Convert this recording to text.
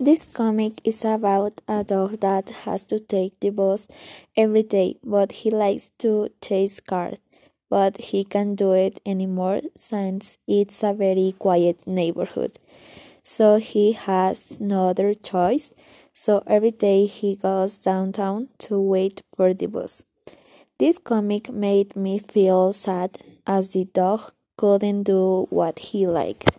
This comic is about a dog that has to take the bus every day, but he likes to chase cars, but he can't do it anymore since it's a very quiet neighborhood. So he has no other choice, so every day he goes downtown to wait for the bus. This comic made me feel sad as the dog couldn't do what he liked.